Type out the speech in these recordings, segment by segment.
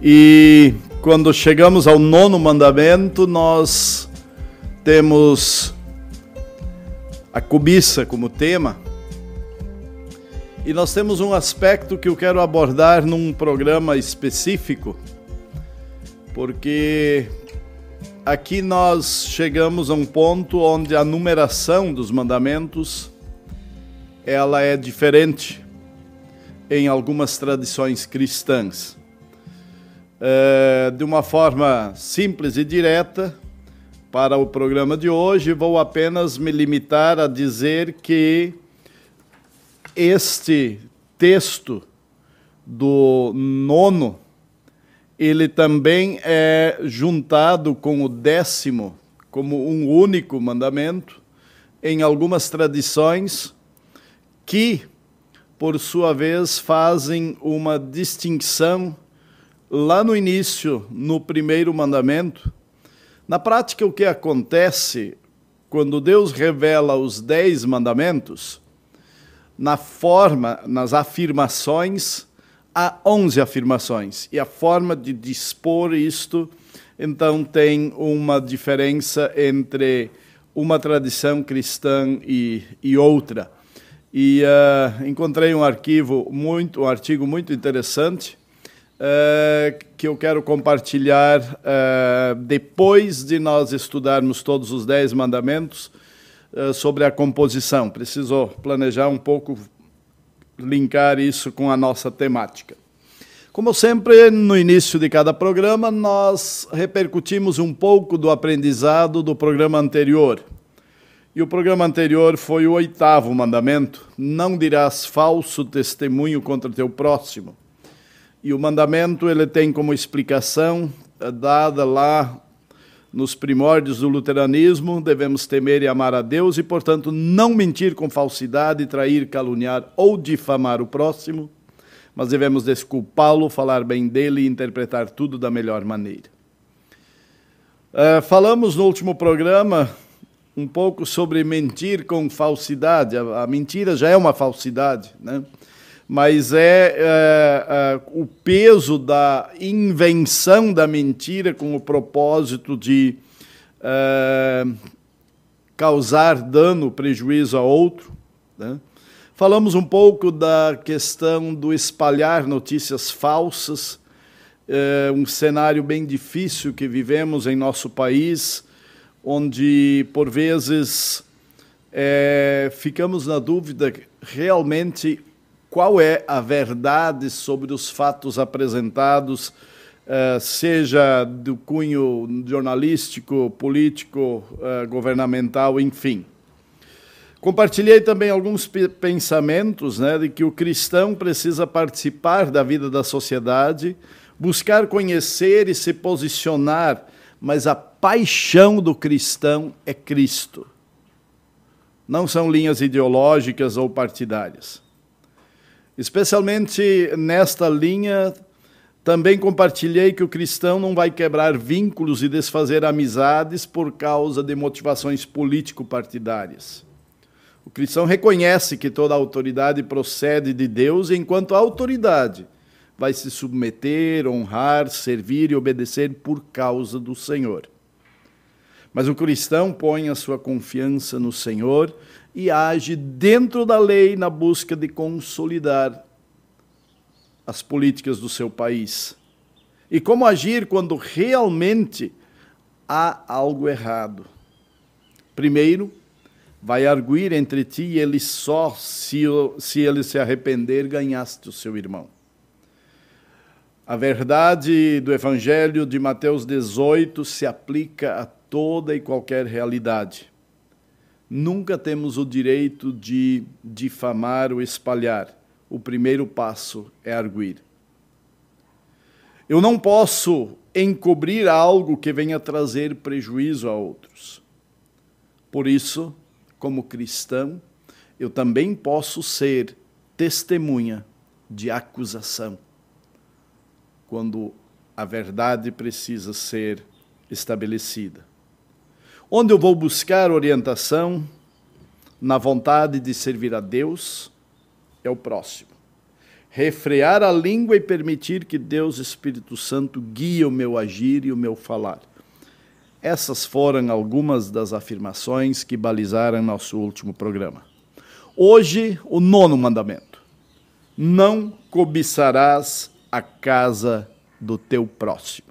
E quando chegamos ao nono mandamento, nós temos a cobiça como tema. E nós temos um aspecto que eu quero abordar num programa específico, porque aqui nós chegamos a um ponto onde a numeração dos mandamentos ela é diferente em algumas tradições cristãs. É, de uma forma simples e direta, para o programa de hoje, vou apenas me limitar a dizer que este texto do nono, ele também é juntado com o décimo como um único mandamento em algumas tradições que, por sua vez, fazem uma distinção lá no início, no primeiro mandamento. Na prática, o que acontece quando Deus revela os dez mandamentos, na forma, nas afirmações, há onze afirmações. E a forma de dispor isto, então, tem uma diferença entre uma tradição cristã e, e outra. E uh, encontrei um arquivo muito, um artigo muito interessante uh, que eu quero compartilhar uh, depois de nós estudarmos todos os dez mandamentos sobre a composição. Preciso planejar um pouco, linkar isso com a nossa temática. Como sempre, no início de cada programa, nós repercutimos um pouco do aprendizado do programa anterior. E o programa anterior foi o oitavo mandamento: não dirás falso testemunho contra teu próximo. E o mandamento ele tem como explicação eh, dada lá nos primórdios do luteranismo, devemos temer e amar a Deus e, portanto, não mentir com falsidade, trair, caluniar ou difamar o próximo, mas devemos desculpá-lo, falar bem dele e interpretar tudo da melhor maneira. Uh, falamos no último programa um pouco sobre mentir com falsidade. A, a mentira já é uma falsidade, né? mas é, é, é, o peso da invenção da mentira com o propósito de é, causar dano, prejuízo a outro. Né? Falamos um pouco da questão do espalhar notícias falsas, é um cenário bem difícil que vivemos em nosso país onde, por vezes, é, ficamos na dúvida realmente qual é a verdade sobre os fatos apresentados, é, seja do cunho jornalístico, político, é, governamental, enfim. Compartilhei também alguns pensamentos né, de que o cristão precisa participar da vida da sociedade, buscar conhecer e se posicionar mas a paixão do cristão é Cristo. Não são linhas ideológicas ou partidárias. Especialmente nesta linha, também compartilhei que o cristão não vai quebrar vínculos e desfazer amizades por causa de motivações político-partidárias. O cristão reconhece que toda autoridade procede de Deus, enquanto a autoridade vai se submeter, honrar, servir e obedecer por causa do Senhor. Mas o cristão põe a sua confiança no Senhor e age dentro da lei na busca de consolidar as políticas do seu país. E como agir quando realmente há algo errado? Primeiro, vai arguir entre ti e ele só, se, se ele se arrepender, ganhaste o seu irmão. A verdade do Evangelho de Mateus 18 se aplica a toda e qualquer realidade. Nunca temos o direito de difamar ou espalhar. O primeiro passo é arguir. Eu não posso encobrir algo que venha trazer prejuízo a outros. Por isso, como cristão, eu também posso ser testemunha de acusação quando a verdade precisa ser estabelecida. Onde eu vou buscar orientação na vontade de servir a Deus é o próximo. refrear a língua e permitir que Deus Espírito Santo guie o meu agir e o meu falar. Essas foram algumas das afirmações que balizaram nosso último programa. Hoje, o nono mandamento: Não cobiçarás a casa do teu próximo.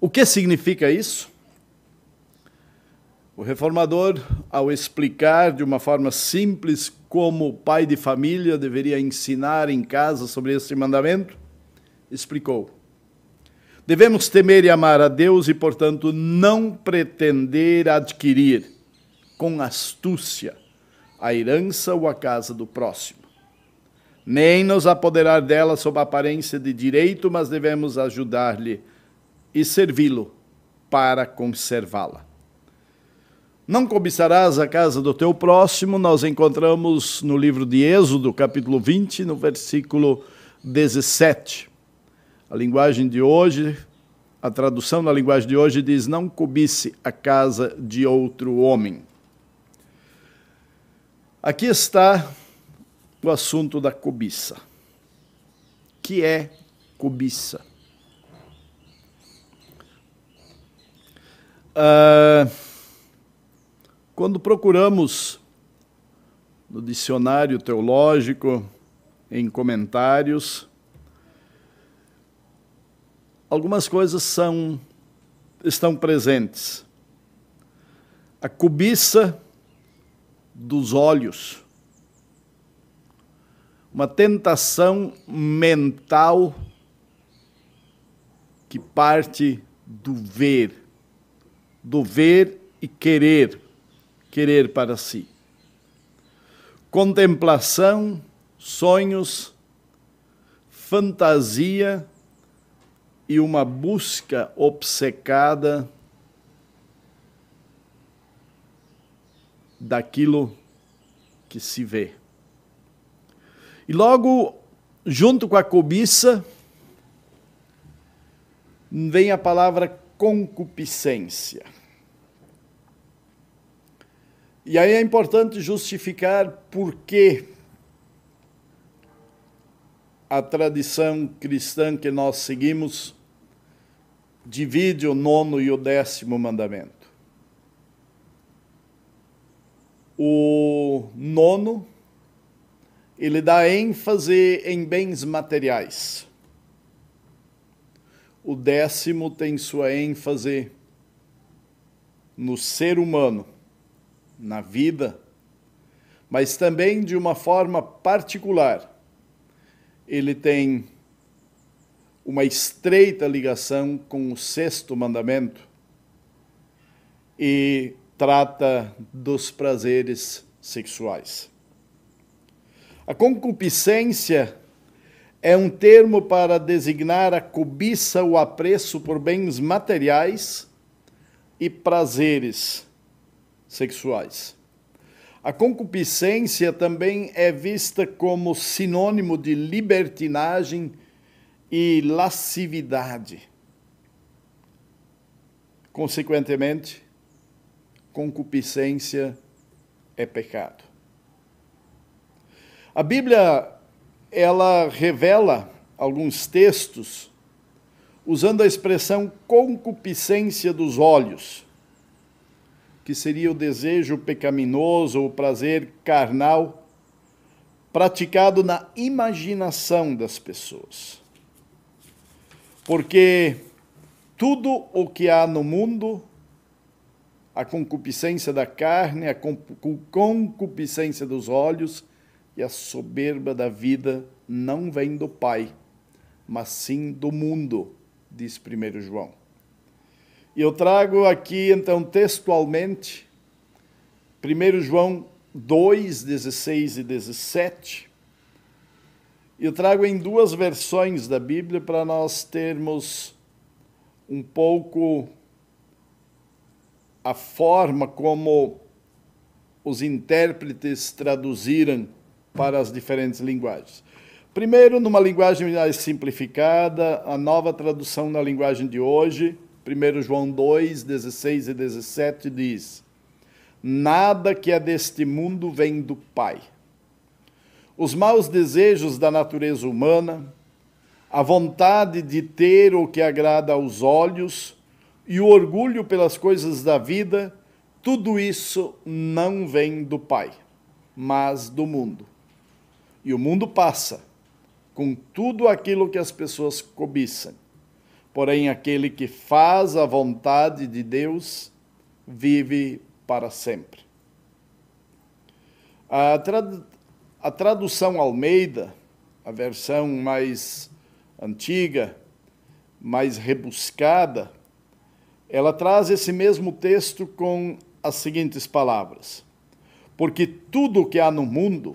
O que significa isso? O reformador, ao explicar de uma forma simples como o pai de família deveria ensinar em casa sobre este mandamento, explicou: Devemos temer e amar a Deus e, portanto, não pretender adquirir com astúcia a herança ou a casa do próximo, nem nos apoderar dela sob a aparência de direito, mas devemos ajudar-lhe e servi-lo para conservá-la. Não cobiçarás a casa do teu próximo, nós encontramos no livro de Êxodo, capítulo 20, no versículo 17. A linguagem de hoje, a tradução da linguagem de hoje diz: Não cobice a casa de outro homem. Aqui está o assunto da cobiça. Que é cobiça? Uh, quando procuramos no dicionário teológico, em comentários, algumas coisas são estão presentes. A cobiça dos olhos, uma tentação mental que parte do ver, do ver e querer querer para si. Contemplação, sonhos, fantasia e uma busca obcecada daquilo que se vê. E logo, junto com a cobiça, vem a palavra concupiscência. E aí é importante justificar por que a tradição cristã que nós seguimos divide o nono e o décimo mandamento. O nono, ele dá ênfase em bens materiais. O décimo tem sua ênfase no ser humano na vida, mas também de uma forma particular. Ele tem uma estreita ligação com o sexto mandamento e trata dos prazeres sexuais. A concupiscência é um termo para designar a cobiça ou apreço por bens materiais e prazeres sexuais. A concupiscência também é vista como sinônimo de libertinagem e lascividade. Consequentemente, concupiscência é pecado. A Bíblia ela revela alguns textos usando a expressão concupiscência dos olhos que seria o desejo pecaminoso, o prazer carnal, praticado na imaginação das pessoas. Porque tudo o que há no mundo, a concupiscência da carne, a concupiscência dos olhos e a soberba da vida não vem do Pai, mas sim do mundo, diz 1 João. E eu trago aqui, então, textualmente, 1 João 2, 16 e 17. Eu trago em duas versões da Bíblia para nós termos um pouco a forma como os intérpretes traduziram para as diferentes linguagens. Primeiro, numa linguagem mais simplificada, a nova tradução na linguagem de hoje, 1 João 2, 16 e 17 diz: Nada que é deste mundo vem do Pai. os maus desejos da natureza humana, a vontade de ter o que agrada aos olhos e o orgulho pelas coisas da vida, tudo isso não vem do Pai, mas do mundo. E o mundo passa com tudo aquilo que as pessoas cobiçam. Porém, aquele que faz a vontade de Deus vive para sempre. A, trad a tradução Almeida, a versão mais antiga, mais rebuscada, ela traz esse mesmo texto com as seguintes palavras: Porque tudo o que há no mundo,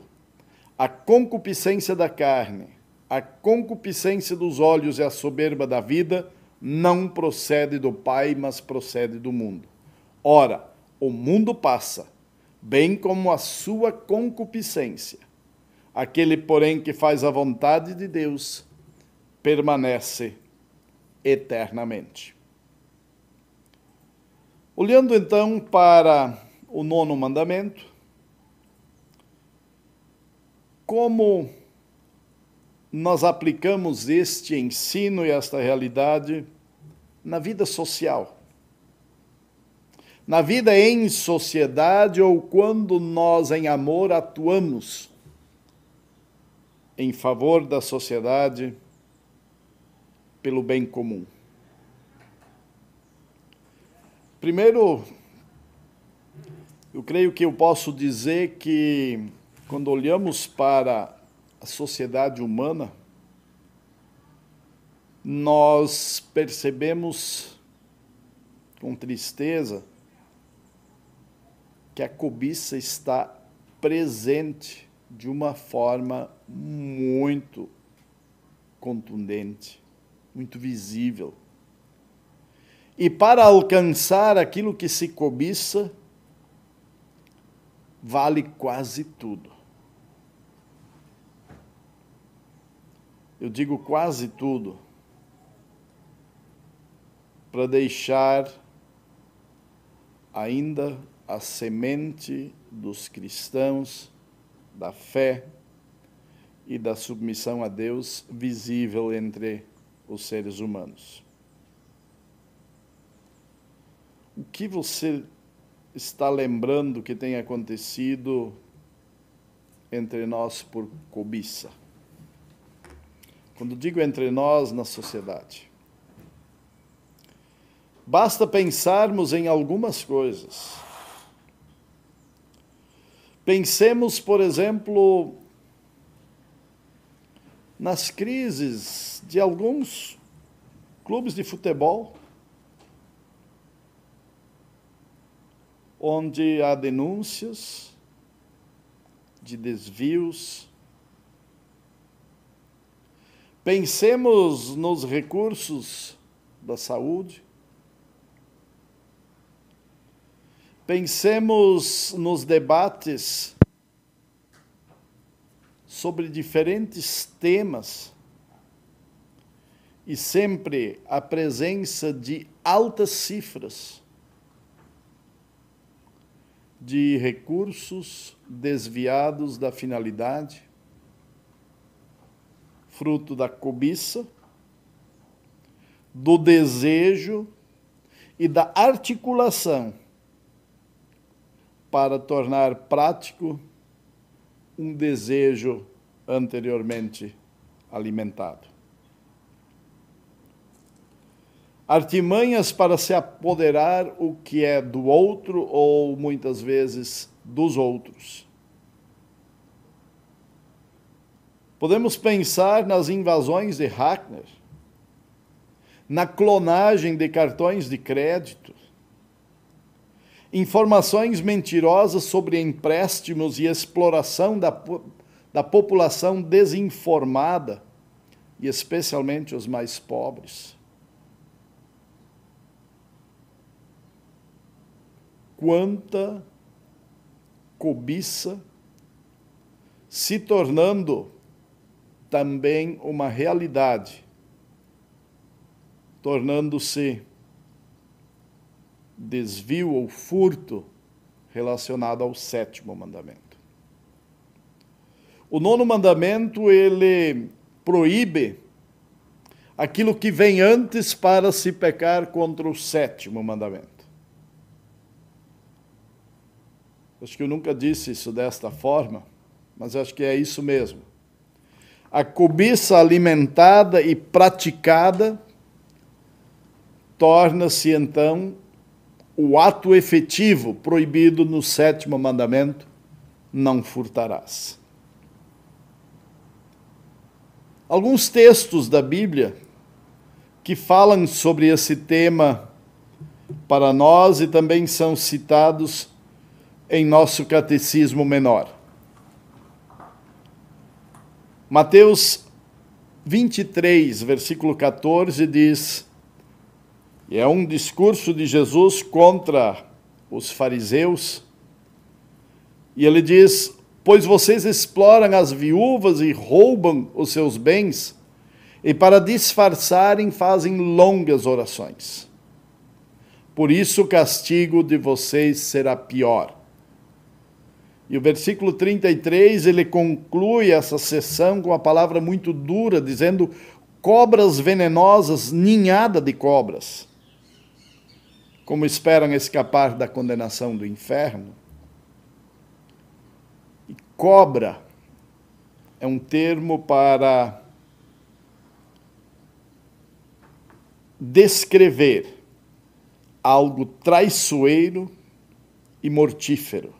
a concupiscência da carne, a concupiscência dos olhos e a soberba da vida, não procede do Pai, mas procede do mundo. Ora, o mundo passa, bem como a sua concupiscência. Aquele, porém, que faz a vontade de Deus, permanece eternamente. Olhando então para o nono mandamento, como nós aplicamos este ensino e esta realidade na vida social? Na vida em sociedade ou quando nós, em amor, atuamos em favor da sociedade pelo bem comum. Primeiro, eu creio que eu posso dizer que quando olhamos para a sociedade humana, nós percebemos com tristeza que a cobiça está presente de uma forma muito contundente muito visível. E para alcançar aquilo que se cobiça, vale quase tudo. Eu digo quase tudo, para deixar ainda a semente dos cristãos, da fé e da submissão a Deus visível entre os seres humanos. O que você está lembrando que tem acontecido entre nós por cobiça? Quando digo entre nós, na sociedade. Basta pensarmos em algumas coisas. Pensemos, por exemplo, nas crises de alguns clubes de futebol, onde há denúncias de desvios. Pensemos nos recursos da saúde. Pensemos nos debates sobre diferentes temas e sempre a presença de altas cifras de recursos desviados da finalidade, fruto da cobiça, do desejo e da articulação para tornar prático um desejo anteriormente alimentado. Artimanhas para se apoderar o que é do outro ou muitas vezes dos outros. Podemos pensar nas invasões de hacker, na clonagem de cartões de crédito, informações mentirosas sobre empréstimos e exploração da, da população desinformada, e especialmente os mais pobres. Quanta cobiça se tornando também uma realidade, tornando-se desvio ou furto relacionado ao sétimo mandamento. O nono mandamento ele proíbe aquilo que vem antes para se pecar contra o sétimo mandamento. Acho que eu nunca disse isso desta forma, mas acho que é isso mesmo. A cobiça alimentada e praticada torna-se então o ato efetivo proibido no sétimo mandamento: não furtarás. Alguns textos da Bíblia que falam sobre esse tema para nós e também são citados em nosso catecismo menor. Mateus 23, versículo 14 diz: e é um discurso de Jesus contra os fariseus, e ele diz: Pois vocês exploram as viúvas e roubam os seus bens e para disfarçarem fazem longas orações. Por isso o castigo de vocês será pior. E o versículo 33, ele conclui essa sessão com uma palavra muito dura, dizendo: cobras venenosas, ninhada de cobras. Como esperam escapar da condenação do inferno? E cobra é um termo para descrever algo traiçoeiro e mortífero.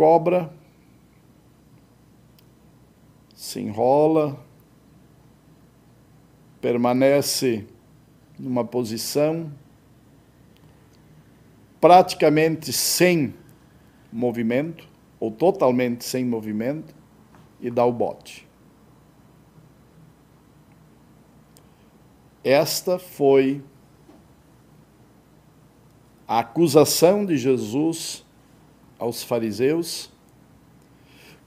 Cobra se enrola, permanece numa posição praticamente sem movimento, ou totalmente sem movimento, e dá o bote. Esta foi a acusação de Jesus aos fariseus,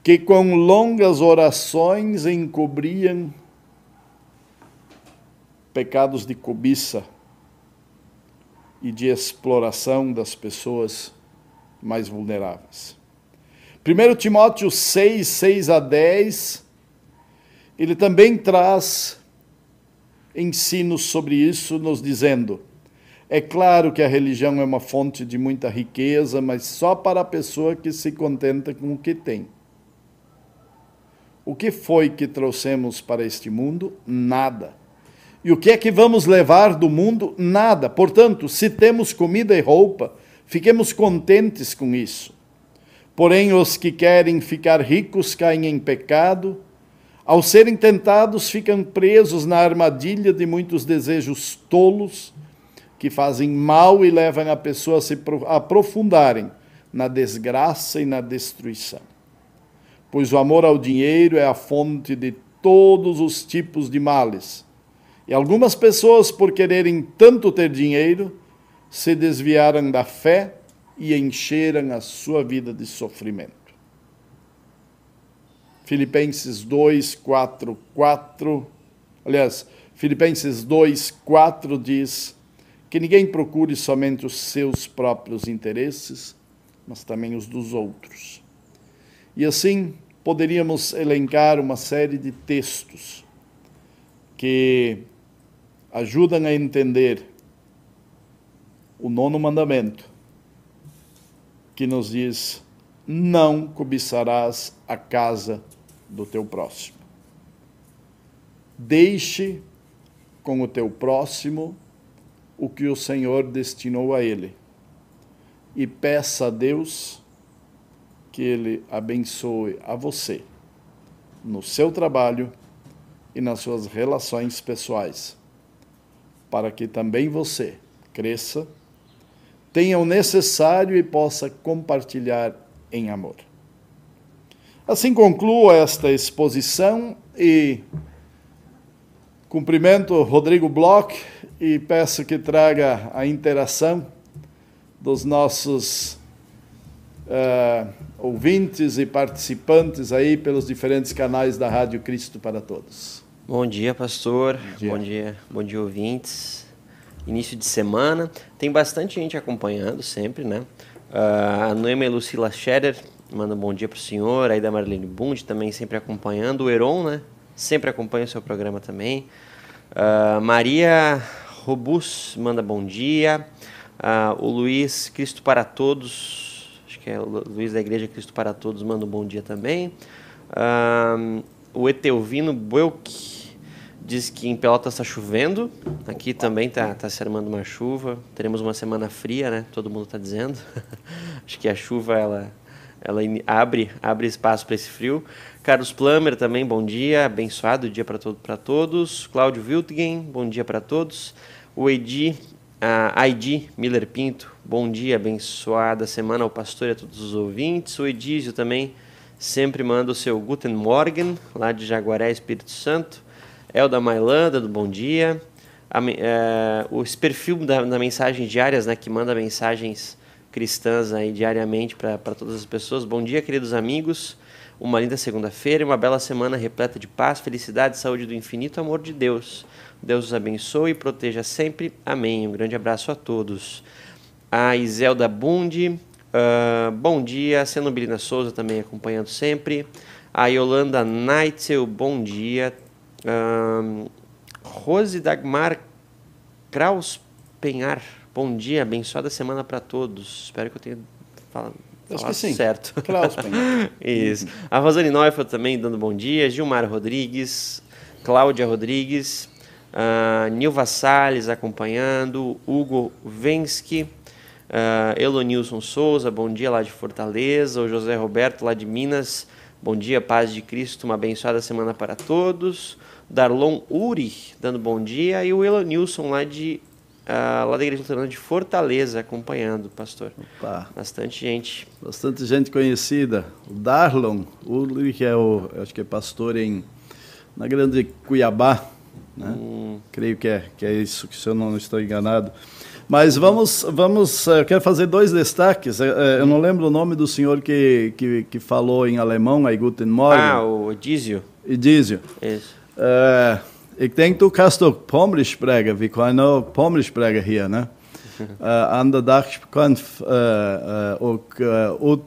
que com longas orações encobriam pecados de cobiça e de exploração das pessoas mais vulneráveis. 1 Timóteo 6, 6 a 10, ele também traz ensinos sobre isso, nos dizendo: é claro que a religião é uma fonte de muita riqueza, mas só para a pessoa que se contenta com o que tem. O que foi que trouxemos para este mundo? Nada. E o que é que vamos levar do mundo? Nada. Portanto, se temos comida e roupa, fiquemos contentes com isso. Porém, os que querem ficar ricos caem em pecado ao serem tentados, ficam presos na armadilha de muitos desejos tolos que fazem mal e levam a pessoa a se aprofundarem na desgraça e na destruição. Pois o amor ao dinheiro é a fonte de todos os tipos de males. E algumas pessoas, por quererem tanto ter dinheiro, se desviaram da fé e encheram a sua vida de sofrimento. Filipenses 2, 4, 4. Aliás, Filipenses 2, 4 diz que ninguém procure somente os seus próprios interesses, mas também os dos outros. E assim poderíamos elencar uma série de textos que ajudam a entender o nono mandamento, que nos diz: não cobiçarás a casa do teu próximo. Deixe com o teu próximo o que o Senhor destinou a ele e peça a Deus que ele abençoe a você no seu trabalho e nas suas relações pessoais, para que também você cresça, tenha o necessário e possa compartilhar em amor. Assim concluo esta exposição e cumprimento Rodrigo Bloch e peço que traga a interação dos nossos uh, ouvintes e participantes aí pelos diferentes canais da Rádio Cristo para Todos. Bom dia, pastor. Bom dia, bom dia, bom dia ouvintes. Início de semana, tem bastante gente acompanhando sempre, né? Uh, a Noema Lucila Scherer manda um bom dia para o senhor. Aí da Marlene Bund também sempre acompanhando. O Heron, né? Sempre acompanha o seu programa também. Uh, Maria Robus manda bom dia. Uh, o Luiz Cristo para Todos, acho que é o Luiz da Igreja Cristo para Todos, manda um bom dia também. Uh, o Etelvino Buelk diz que em Pelotas está chovendo. Aqui também está tá se armando uma chuva. Teremos uma semana fria, né? Todo mundo está dizendo. acho que a chuva ela, ela abre, abre espaço para esse frio. Carlos Plummer também, bom dia, abençoado dia para todo, todos. Cláudio Wiltgen, bom dia para todos. O Edi, a Aidi Miller Pinto, bom dia, abençoada semana ao pastor e a todos os ouvintes. O Edísio também sempre manda o seu Guten Morgen, lá de Jaguaré, Espírito Santo. Elda Mailanda, do bom dia. A, é, esse perfil da, da mensagem diárias, né, que manda mensagens cristãs aí diariamente para todas as pessoas. Bom dia, queridos amigos uma linda segunda-feira e uma bela semana repleta de paz, felicidade, saúde do infinito amor de Deus. Deus os abençoe e proteja sempre. Amém. Um grande abraço a todos. A Iselda Bundi, uh, bom dia. Senobilina Souza também acompanhando sempre. A Yolanda Neitzel, bom dia. Uh, Rose Dagmar Kraus Penhar, bom dia. Abençoada semana para todos. Espero que eu tenha falado Acho que sim. Certo. Klaus Isso. A Rosane Neufeld também dando bom dia. Gilmar Rodrigues. Cláudia Rodrigues. Uh, Nilva Salles acompanhando. Hugo Vensky. Uh, Elonilson Souza, bom dia lá de Fortaleza. O José Roberto lá de Minas. Bom dia, paz de Cristo. Uma abençoada semana para todos. Darlon Uri dando bom dia. E o Elonilson lá de uh, lá da Igreja Luterana de Fortaleza, acompanhando, pastor. Opa. Bastante gente. Bastante gente conhecida. O Darlon Ulrich é o, acho que é pastor em, na grande Cuiabá, né? Hum. Creio que é, que é isso, que se eu não estou enganado. Mas vamos, vamos, eh, eu quero fazer dois destaques. Eh, eh, eu não lembro o nome do senhor que, que, que falou em alemão, aí Guten Morgen. Ah, o Edísio. Edísio. Isso. Uh, Ich denke, du kannst auch Pommes sprechen. Wir können auch Pommes sprechen hier. Ne? äh, an der Dach kann äh, äh, auch äh, ut,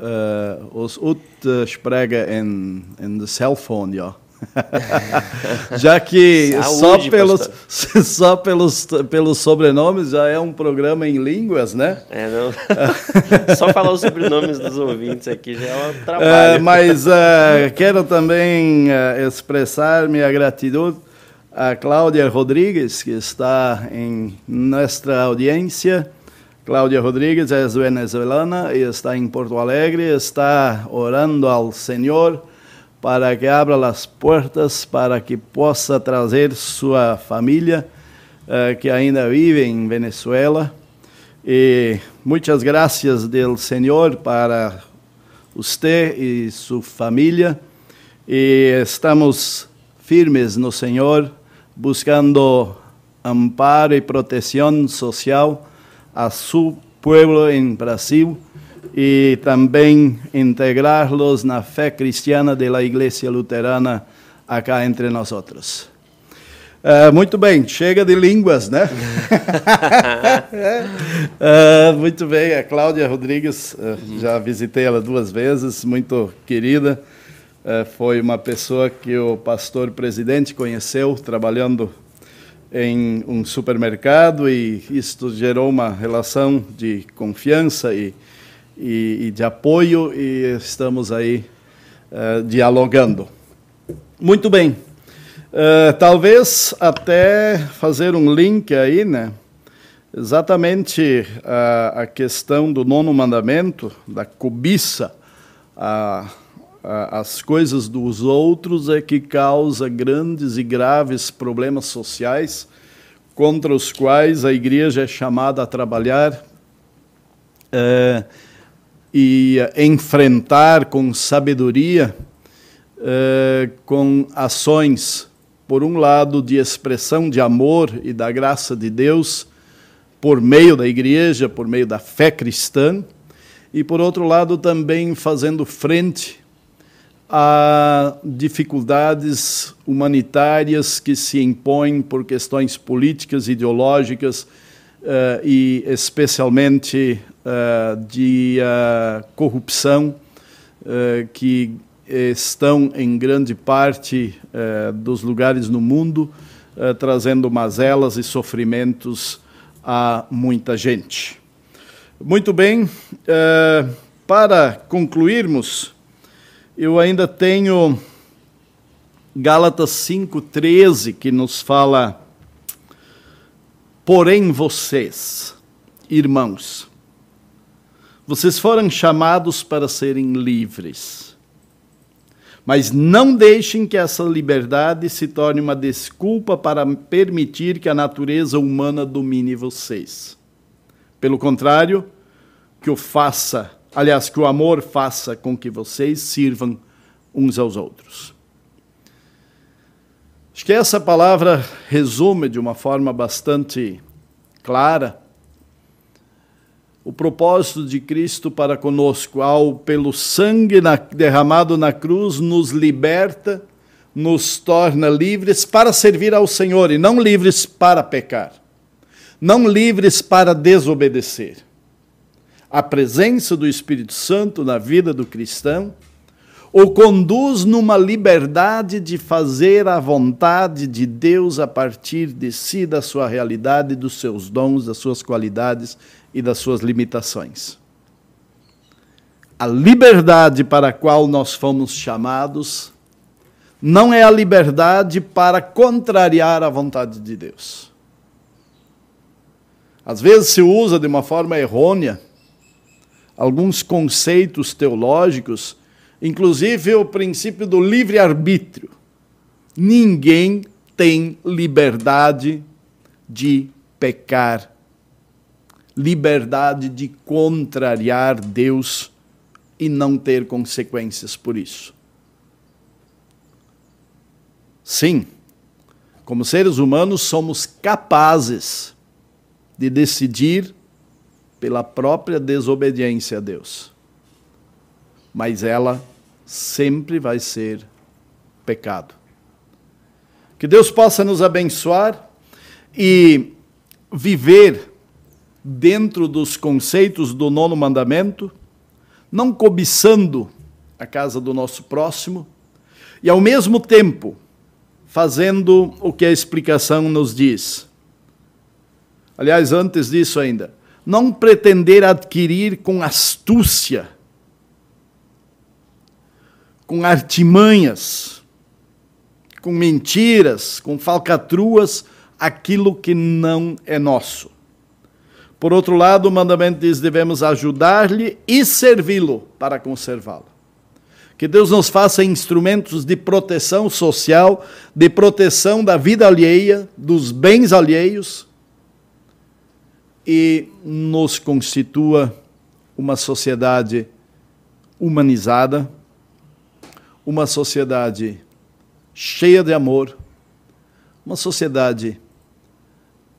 äh, aus ut, äh, sprechen in, in das Cellphone, ja. já que Saúde, só, pelos, só pelos, pelos sobrenomes já é um programa em línguas, né? É, não. só falar os sobrenomes dos ouvintes aqui já é um trabalho. Uh, mas uh, quero também uh, expressar minha gratidão a Cláudia Rodrigues, que está em nossa audiência. Cláudia Rodrigues é venezuelana e está em Porto Alegre, está orando ao Senhor para que abra as portas, para que possa trazer sua família, uh, que ainda vive em Venezuela. E muitas graças do Senhor para você e sua família. E estamos firmes no Senhor, buscando amparo e proteção social a seu povo em Brasil e também integrá-los na fé cristiana da Igreja Luterana acá entre nós outros. Uh, muito bem, chega de línguas, né? uh, muito bem, a Cláudia Rodrigues, uh, já visitei ela duas vezes, muito querida. foi uma pessoa que o pastor presidente conheceu trabalhando em um supermercado e isto gerou uma relação de confiança e e, e de apoio e estamos aí uh, dialogando. Muito bem. Uh, talvez até fazer um link aí, né? Exatamente a, a questão do nono mandamento, da cobiça, a, a, as coisas dos outros é que causa grandes e graves problemas sociais contra os quais a igreja é chamada a trabalhar. Uh, e enfrentar com sabedoria, eh, com ações, por um lado, de expressão de amor e da graça de Deus, por meio da igreja, por meio da fé cristã, e por outro lado, também fazendo frente a dificuldades humanitárias que se impõem por questões políticas, ideológicas uh, e especialmente uh, de corrupção que estão em grande parte dos lugares no mundo trazendo mazelas e sofrimentos a muita gente. Muito bem, para concluirmos, eu ainda tenho Gálatas 5,13, que nos fala: Porém, vocês, irmãos, vocês foram chamados para serem livres. Mas não deixem que essa liberdade se torne uma desculpa para permitir que a natureza humana domine vocês. Pelo contrário, que o faça, aliás, que o amor faça com que vocês sirvam uns aos outros. Acho que essa palavra resume de uma forma bastante clara o propósito de Cristo para conosco, ao pelo sangue na, derramado na cruz, nos liberta, nos torna livres para servir ao Senhor e não livres para pecar, não livres para desobedecer. A presença do Espírito Santo na vida do cristão o conduz numa liberdade de fazer a vontade de Deus a partir de si, da sua realidade, dos seus dons, das suas qualidades e das suas limitações. A liberdade para a qual nós fomos chamados não é a liberdade para contrariar a vontade de Deus. Às vezes se usa de uma forma errônea alguns conceitos teológicos inclusive o princípio do livre-arbítrio. Ninguém tem liberdade de pecar, liberdade de contrariar Deus e não ter consequências por isso. Sim, como seres humanos, somos capazes de decidir pela própria desobediência a Deus. Mas ela sempre vai ser pecado. Que Deus possa nos abençoar e viver dentro dos conceitos do nono mandamento, não cobiçando a casa do nosso próximo e, ao mesmo tempo, fazendo o que a explicação nos diz. Aliás, antes disso ainda, não pretender adquirir com astúcia com artimanhas, com mentiras, com falcatruas, aquilo que não é nosso. Por outro lado, o mandamento diz: devemos ajudar-lhe e servi-lo para conservá-lo. Que Deus nos faça instrumentos de proteção social, de proteção da vida alheia, dos bens alheios e nos constitua uma sociedade humanizada uma sociedade cheia de amor, uma sociedade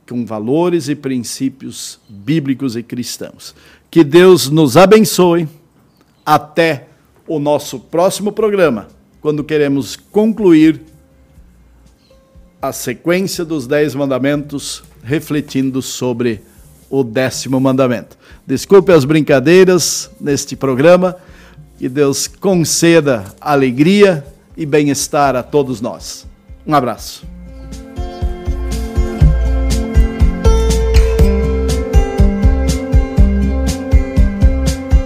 com valores e princípios bíblicos e cristãos. Que Deus nos abençoe até o nosso próximo programa, quando queremos concluir a sequência dos Dez Mandamentos, refletindo sobre o décimo mandamento. Desculpe as brincadeiras neste programa que Deus conceda alegria e bem-estar a todos nós. Um abraço.